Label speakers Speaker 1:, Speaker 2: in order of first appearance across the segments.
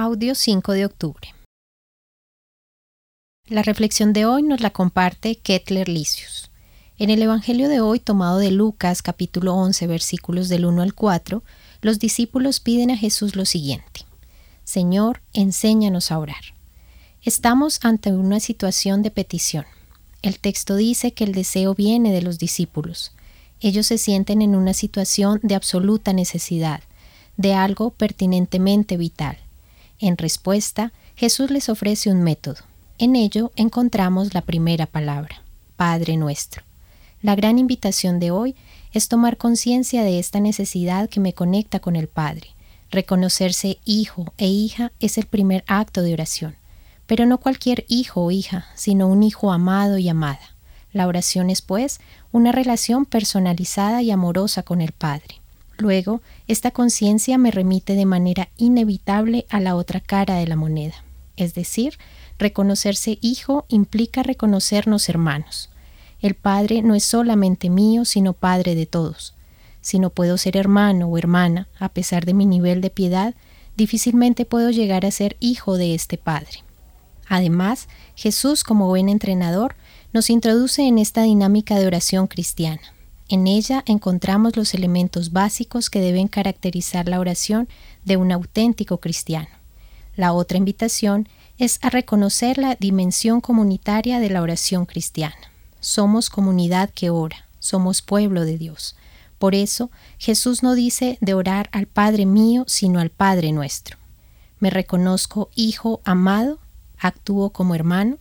Speaker 1: Audio 5 de octubre. La reflexión de hoy nos la comparte Kettler Licius. En el Evangelio de hoy, tomado de Lucas capítulo 11 versículos del 1 al 4, los discípulos piden a Jesús lo siguiente. Señor, enséñanos a orar. Estamos ante una situación de petición. El texto dice que el deseo viene de los discípulos. Ellos se sienten en una situación de absoluta necesidad, de algo pertinentemente vital. En respuesta, Jesús les ofrece un método. En ello encontramos la primera palabra, Padre nuestro. La gran invitación de hoy es tomar conciencia de esta necesidad que me conecta con el Padre. Reconocerse hijo e hija es el primer acto de oración, pero no cualquier hijo o hija, sino un hijo amado y amada. La oración es, pues, una relación personalizada y amorosa con el Padre. Luego, esta conciencia me remite de manera inevitable a la otra cara de la moneda, es decir, reconocerse hijo implica reconocernos hermanos. El Padre no es solamente mío, sino Padre de todos. Si no puedo ser hermano o hermana, a pesar de mi nivel de piedad, difícilmente puedo llegar a ser hijo de este Padre. Además, Jesús, como buen entrenador, nos introduce en esta dinámica de oración cristiana. En ella encontramos los elementos básicos que deben caracterizar la oración de un auténtico cristiano. La otra invitación es a reconocer la dimensión comunitaria de la oración cristiana. Somos comunidad que ora, somos pueblo de Dios. Por eso Jesús no dice de orar al Padre mío, sino al Padre nuestro. Me reconozco hijo amado, actúo como hermano.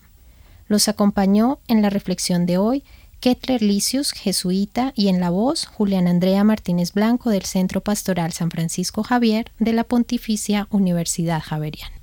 Speaker 1: Los acompañó en la reflexión de hoy Kettler Licius, jesuita, y en la voz Julián Andrea Martínez Blanco del Centro Pastoral San Francisco Javier de la Pontificia Universidad Javeriana.